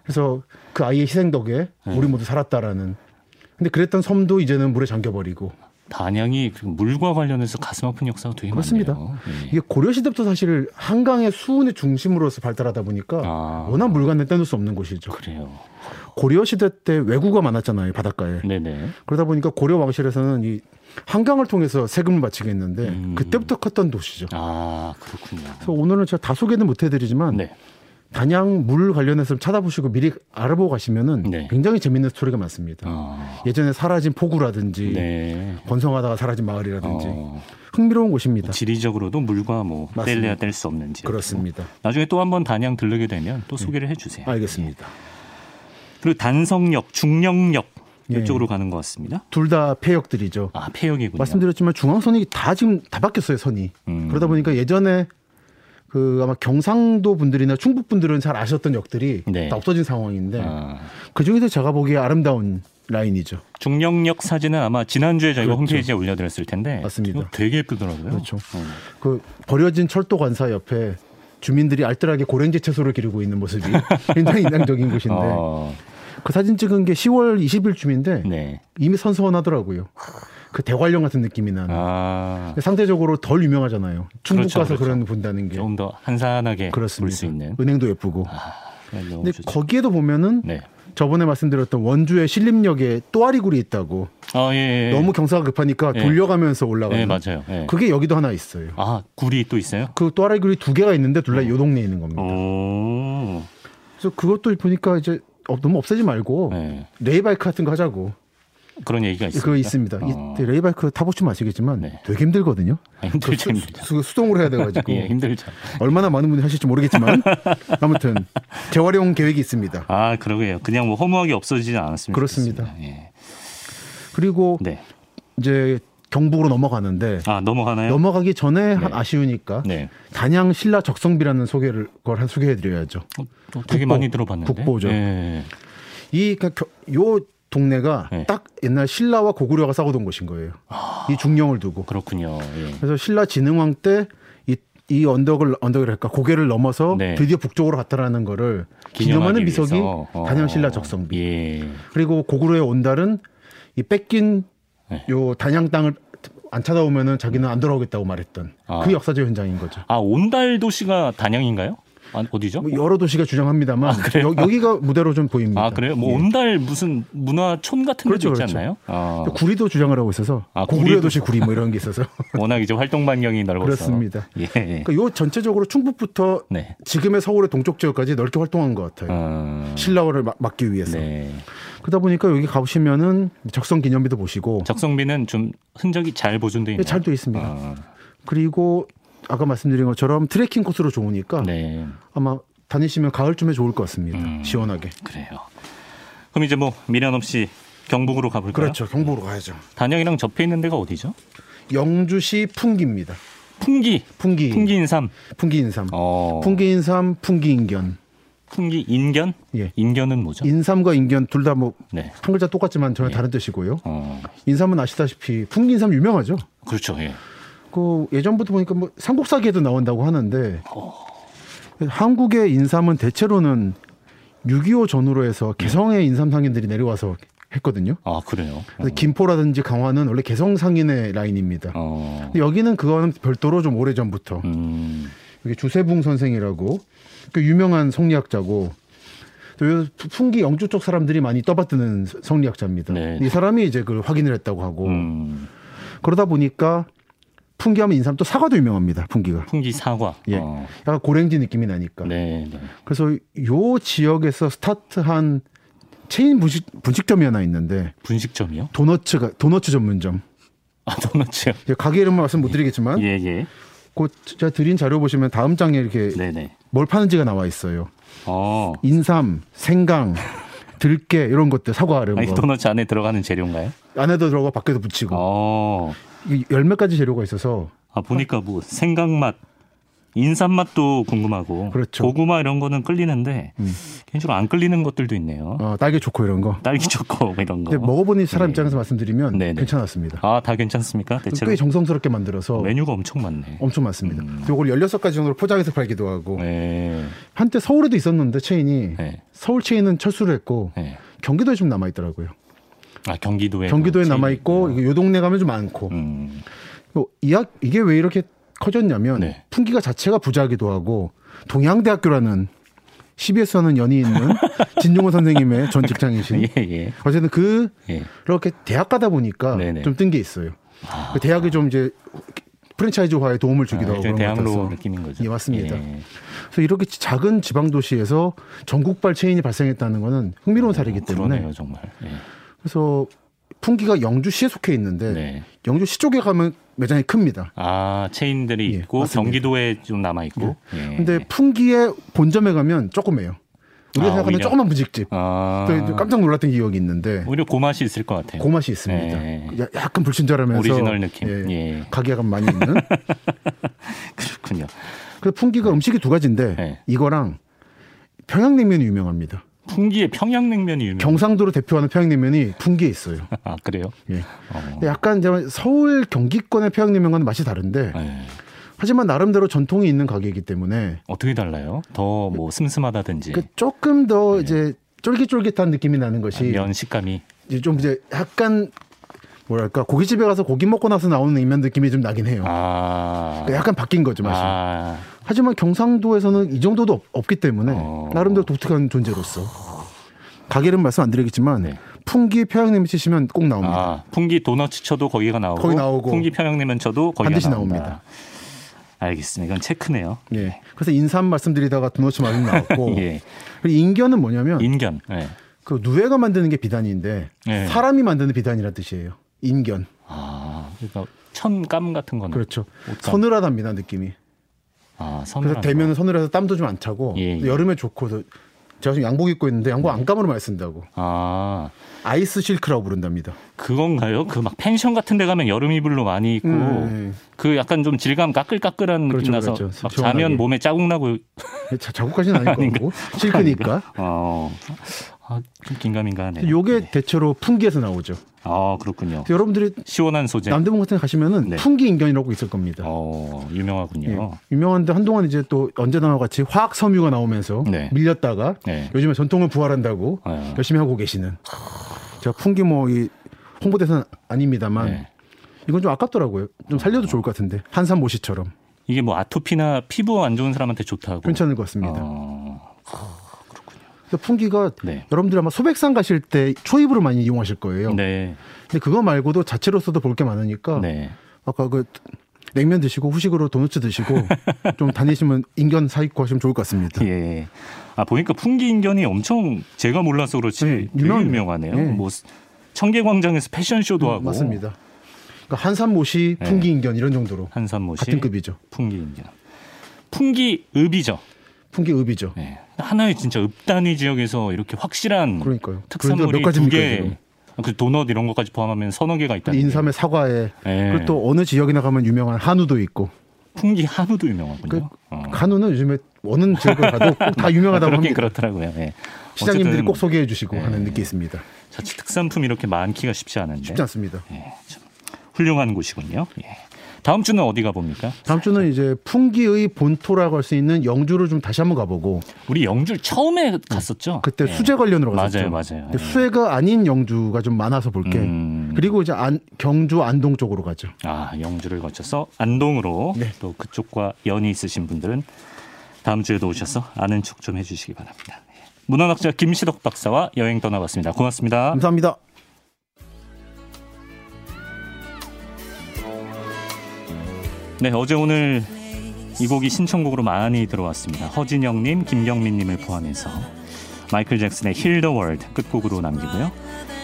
그래서 그 아이의 희생 덕에 네. 우리 모두 살았다라는. 근데 그랬던 섬도 이제는 물에 잠겨버리고 단양이 그 물과 관련해서 가슴 아픈 역사가 되게 그렇습니다. 많네요. 예. 이게 고려 시대부터 사실 한강의 수운의 중심으로서 발달하다 보니까 아. 워낙 물관을 떼놓을 수 없는 곳이죠. 그래요. 고려 시대 때 왜구가 많았잖아요 바닷가에. 네네. 그러다 보니까 고려 왕실에서는 이 한강을 통해서 세금을 바치게 했는데 음. 그때부터 컸던 도시죠. 아 그렇군요. 그래서 오늘은 제가 다 소개는 못 해드리지만 네. 단양 물 관련해서 좀 찾아보시고 미리 알아보고 가시면은 네. 굉장히 재밌는 스토리가 많습니다. 아, 예전에 사라진 포구라든지 네. 번성하다가 사라진 마을이라든지 어, 흥미로운 곳입니다. 지리적으로도 물과 뭐 맞습니다. 뗄래야 뗄 수 없는 지. 그렇습니다. 나중에 또 한번 단양 들르게 되면 또 소개를 해주세요. 알겠습니다. 그리고 단성역, 중령역 예. 이쪽으로 가는 것 같습니다. 둘 다 폐역들이죠. 아 폐역이군요. 말씀드렸지만 중앙선이 다 지금 다 바뀌었어요 선이. 음. 그러다 보니까 예전에 그 아마 경상도 분들이나 충북 분들은 잘 아셨던 역들이 네. 다 없어진 상황인데 아, 그 중에서 제가 보기에 아름다운 라인이죠. 중령역 사진은 아마 지난주에 저희가 그렇죠. 홈페이지에 올려드렸을 텐데 맞습니다. 되게 예쁘더라고요. 그렇죠. 어. 그 버려진 철도 관사 옆에 주민들이 알뜰하게 고랭지 채소를 기르고 있는 모습이 굉장히 인상적인 곳인데 어, 그 사진 찍은 게 10월 20일 쯤인데 네. 이미 선선하더라고요. 그 대관령 같은 느낌이 나는. 아, 상대적으로 덜 유명하잖아요. 충북 그렇죠, 가서 그렇죠. 그런 본다는 게 조금 더 한산하게 볼. 수 있는. 은행도 예쁘고. 아, 근데 좋죠. 거기에도 보면은 네. 저번에 말씀드렸던 원주의 신림역에 또아리굴이 있다고. 아, 예, 예. 너무 경사가 급하니까 예. 돌려가면서 올라가는. 네, 맞아요. 예. 그게 여기도 하나 있어요. 아, 굴이 또 있어요? 그 또아리굴이 두 개가 있는데 둘 다 요 동네에 있는 겁니다. 오. 그래서 그것도 보니까 이제 어, 너무 없애지 말고 네. 레일바이크 같은 거 하자고. 그런 얘기가 있습니다. 그거 있습니다. 어. 이 레일바이크 타보시면 아시겠지만 네. 되게 힘들거든요. 아, 힘들죠, 수, 힘들죠. 수, 수 동으로 해야 돼가지고 예, 힘들죠. 얼마나 많은 분이 하실지 모르겠지만 아무튼 재활용 계획이 있습니다. 아, 그러게요. 그냥 뭐 허무하게 없어지지 않았으면 그렇습니다. 예. 그리고 네. 이제 경북으로 넘어가는데 아, 넘어가나요? 넘어가기 전에 한 네. 아쉬우니까 네. 단양 신라 적성비라는 소개를 걸한 소개해드려야죠. 어, 또 되게 국보, 많이 들어봤는데. 국보죠. 예. 이 그러니까 동네가 네. 딱 옛날 신라와 고구려가 싸우던 곳인 거예요. 이 중령을 두고. 그렇군요. 예. 그래서 신라 진흥왕 때 이 이 언덕을 언덕이랄까 고개를 넘어서 네. 드디어 북쪽으로 갔다라는 거를 기념하는 위해서. 어. 단양 신라 적성비. 예. 그리고 고구려의 온달은 이 뺏긴 네. 요 단양 땅을 안 찾아오면은 자기는 안 돌아오겠다고 말했던 아. 그 역사적 현장인 거죠. 아, 온달 도시가 단양인가요? 아, 어디죠? 뭐 여러 도시가 주장합니다만 여, 여기가 무대로 좀 보입니다. 아, 그래요? 뭐 예. 온달 무슨 문화촌 같은 그렇죠, 데도 있지 그렇죠. 않나요? 아, 구리도 주장을 하고 있어서 아, 고구려 구리도- 도시 구리 뭐 이런 게 있어서 워낙 이제 활동 반경이 넓어서. 그렇습니다. 예. 그러니까 요 전체적으로 충북부터 네. 지금의 서울의 동쪽 지역까지 넓게 활동한 것 같아요. 어, 신라어를 막- 막기 위해서. 네. 그러다 보니까 여기 가보시면은 적성 기념비도 보시고 적성비는 좀 흔적이 잘 보존돼 있나요? 잘돼 있습니다. 아, 그리고 아까 말씀드린 것처럼 트레킹 코스로 좋으니까 네. 아마 다니시면 가을쯤에 좋을 것 같습니다. 음. 시원하게. 그래요. 그럼 이제 뭐 미련 없이 경북으로 가볼까요? 그렇죠. 경북으로 가야죠. 단양이랑 접해 있는 데가 어디죠? 영주시 풍기입니다. 풍기. 풍기. 풍기 인삼. 풍기 인삼. 어. 풍기 인삼, 풍기 인견. 풍기 인견? 예. 인견은 뭐죠? 인삼과 인견 둘 다뭐한 네. 글자 똑같지만 전혀 예. 다른 뜻이고요. 어. 인삼은 아시다시피 풍기 인삼 유명하죠. 그렇죠. 예. 그 예전부터 보니까 뭐 삼국사기에도 나온다고 하는데 어. 한국의 인삼은 대체로는 6.25 전후로 해서 개성의 인삼 상인들이 내려와서 했거든요. 아, 그래요. 그래서 김포라든지 강화는 원래 개성 상인의 라인입니다. 어. 여기는 그거는 별도로 좀 오래 전부터 음. 여기 주세붕 선생이라고 그 유명한 성리학자고 또요 풍기 영주 쪽 사람들이 많이 떠받드는 성리학자입니다. 네. 이 사람이 이제 그걸 확인을 했다고 하고 음. 그러다 보니까 풍기하면 인삼 또 사과도 유명합니다. 풍기가 풍기 사과. 예. 어. 약간 고랭지 느낌이 나니까. 네, 네. 그래서 요 지역에서 스타트한 체인 분식, 분식점이 하나 있는데 분식점이요? 도너츠가 도너츠 전문점. 아, 도넛이요. 이제 가게 이름은 말씀 못 드리겠지만 예, 예. 그 제가 드린 자료 보시면 다음 장에 이렇게 네, 네. 뭘 파는지가 나와 있어요. 어. 인삼, 생강, 들깨 이런 것들 사과 이런 아니, 거 도넛 안에 들어가는 재료인가요? 안에도 들어가 밖에도 붙이고 어. 이 열몇 가지 재료가 있어서 아, 보니까 뭐 생강맛, 인삼 맛도 궁금하고 그렇죠. 고구마 이런 거는 끌리는데 음. 개인적으로 안 끌리는 것들도 있네요. 어, 딸기 초코 이런 거. 딸기 초코 이런 거. 근데 먹어보는 사람 네. 입장에서 말씀드리면 네네. 괜찮았습니다. 아, 다 괜찮습니까? 대체로 꽤 정성스럽게 만들어서 메뉴가 엄청 많네. 엄청 많습니다. 음. 이걸 16가지 정도로 포장해서 팔기도 하고 네. 한때 서울에도 있었는데 체인이 네. 서울 체인은 철수를 했고 네. 경기도에 좀 남아 있더라고요. 아, 경기도에 경기도에 남아 있고 있군요. 요 동네 가면 좀 많고 음. 요- 이 학- 이게 왜 이렇게 커졌냐면 네. 풍기가 자체가 부자기도 하고 동양대학교라는 CBS 하는 연이 있는 진용호 선생님의 전 직장이신 예, 예. 어쨌든 그 예. 이렇게 대학 가다 보니까 네네. 좀뜬 게 있어요. 그 대학이 좀 이제 프랜차이즈화에 도움을 주기도 아, 하고 대학로 느낌인 거죠. 예, 맞습니다. 예. 그래서 이렇게 작은 지방 도시에서 전국발 체인이 발생했다는 거는 흥미로운 사례이기 때문에 그러네요, 정말. 예. 그래서 풍기가 영주시에 속해 있는데 네. 영주시 쪽에 가면 매장이 큽니다. 아, 체인들이 예, 있고 맞습니다. 경기도에 좀 남아 있고. 예. 근데 풍기의 본점에 가면 조그매요. 우리가 아, 생각하는? 조그만 분식집. 아. 또 깜짝 놀랐던 기억이 있는데 오히려 그 맛이 있을 것 같아요. 그 맛이 있습니다. 예. 야- 약간 불친절하면서 오리지널 느낌. 예, 예. 가게감 많이 있는. 그렇군요. 그래서 풍기가 음식이 두 가지인데 네. 이거랑 평양냉면이 유명합니다. 풍기의 평양냉면이 유명. 경상도로 대표하는 평양냉면이 풍기에 있어요. 아 그래요? 예. 어. 약간 서울 경기권의 평양냉면과는 맛이 다른데 예. 하지만 나름대로 전통이 있는 가게이기 때문에 어떻게 달라요? 더 뭐 슴슴하다든지 그 조금 더 이제 쫄깃쫄깃한 느낌이 나는 것이 네. 면 식감이 좀 이제 약간 뭐랄까 고깃집에 가서 고기 먹고 나서 나오는 냉면 느낌이 좀 나긴 해요. 아, 그러니까 약간 바뀐 거죠 맛이. 아, 하지만 경상도에서는 이 정도도 없, 기 때문에 어. 나름대로 독특한 존재로서 가게는 말씀 안 드리겠지만 네. 풍기 평양냉면 치시면 꼭 나옵니다. 아, 풍기 도넛 쳐도 거기가 나오고, 거기 나오고. 풍기 평양냉면 쳐도 거기가 반드시 나온다. 나옵니다. 알겠습니다. 이건 체크네요. 예. 그래서 인삼 말씀드리다가 도너츠 말씀 나왔고 예. 그리고 인견은 뭐냐면 인견. 예. 그 누에가 만드는 게 비단인데 예. 사람이 만드는 비단이라는 뜻이에요. 인견. 아, 그러니까 천감 같은 거는 그렇죠. 옷감. 서늘하답니다 느낌이. 아, 그래서 대면은 서늘해서 땀도 좀 안 차고 예, 예. 여름에 좋고 또 제가 지금 양복 입고 있는데 양복 안감으로 많이 쓴다고. 아, 아이스 실크라고 부른답니다. 그건가요? 그 막 펜션 같은 데 가면 여름 이불로 많이 입고 음, 그 약간 좀 질감 까끌까끌한 그렇죠, 느낌 나서 그렇죠. 막 시원하게. 자면 몸에 자국 나고 예. 자, 자국까지는 아닐 거고 실크니까. 어. 아, 좀 긴가민가하네. 요게 대체로 풍기에서 나오죠. 아, 그렇군요. 여러분들이 시원한 소재. 남대문 같은 데 가시면은 네. 풍기 인견이라고 있을 겁니다. 어, 유명하군요. 예. 유명한데 한동안 이제 또 언제나 같이 화학 섬유가 나오면서 네. 밀렸다가 네. 요즘에 전통을 부활한다고 어. 열심히 하고 계시는 제가 풍기 뭐 이 홍보대사는 아닙니다만 네. 이건 좀 아깝더라고요. 좀 살려도 좋을 것 같은데 한산 모시처럼 이게 뭐 아토피나 피부 안 좋은 사람한테 좋다고. 괜찮을 것 같습니다. 어, 풍기가 네. 여러분들이 아마 소백산 가실 때 초입으로 많이 이용하실 거예요. 네. 근데 그거 말고도 자체로서도 볼 게 많으니까 네. 아까 그 냉면 드시고 후식으로 도넛 드시고 좀 다니시면 인견 사입고 하시면 좋을 것 같습니다. 예. 아 보니까 풍기 인견이 엄청 제가 몰라서 그렇지 네, 유명해요. 유명하네요. 네. 뭐 청계광장에서 패션쇼도 하고 맞습니다. 그러니까 한산모시, 네. 풍기 인견 이런 정도로 한산모시 같은 급이죠. 풍기 인견. 풍기 읍이죠. 풍기 읍이죠. 네. 하나의 진짜 읍 단위 지역에서 이렇게 확실한 그러니까요. 특산물이 두 개? 그 도넛 이런 것까지 포함하면 서너 개가 있다. 인삼의 사과에 네. 그리고 또 어느 지역이나 가면 유명한 한우도 있고 풍기 한우도 유명하군요. 그 어. 한우는 요즘에 어느 지역을 가도 꼭 다 유명하다고 그렇긴 합니다. 그렇더라고요. 예. 시장님들이 꼭 소개해 주시고 네. 하는 느낌이 있습니다. 자칫 특산품이 이렇게 많기가 쉽지 않은데 쉽지 않습니다. 예, 참 훌륭한 곳이군요. 예. 다음 주는 어디 가봅니까? 다음 주는 이제 풍기의 본토라고 할 수 있는 영주를 좀 다시 한번 가보고 우리 영주 처음에 갔었죠. 그때 예. 수제 관련으로 갔었죠. 맞아요, 맞아요. 예. 수제가 아닌 영주가 좀 많아서 볼게. 음. 그리고 이제 안, 경주 안동 쪽으로 가죠. 아 영주를 거쳐서 안동으로 네. 또 그쪽과 연이 있으신 분들은 다음 주에도 오셔서 아는 척 좀 해주시기 바랍니다. 예. 문헌학자 김시덕 박사와 여행 떠나봤습니다. 고맙습니다. 감사합니다. 네, 어제 오늘 이 곡이 신청곡으로 많이 들어왔습니다. 허진영님, 김경민님을 포함해서 마이클 잭슨의 Heal the World 끝곡으로 남기고요.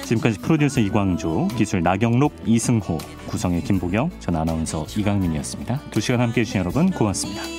지금까지 프로듀서 이광조, 기술 나경록, 이승호, 구성의 김보경, 전 아나운서 이강민이었습니다. 두 시간 함께해 주신 여러분 고맙습니다.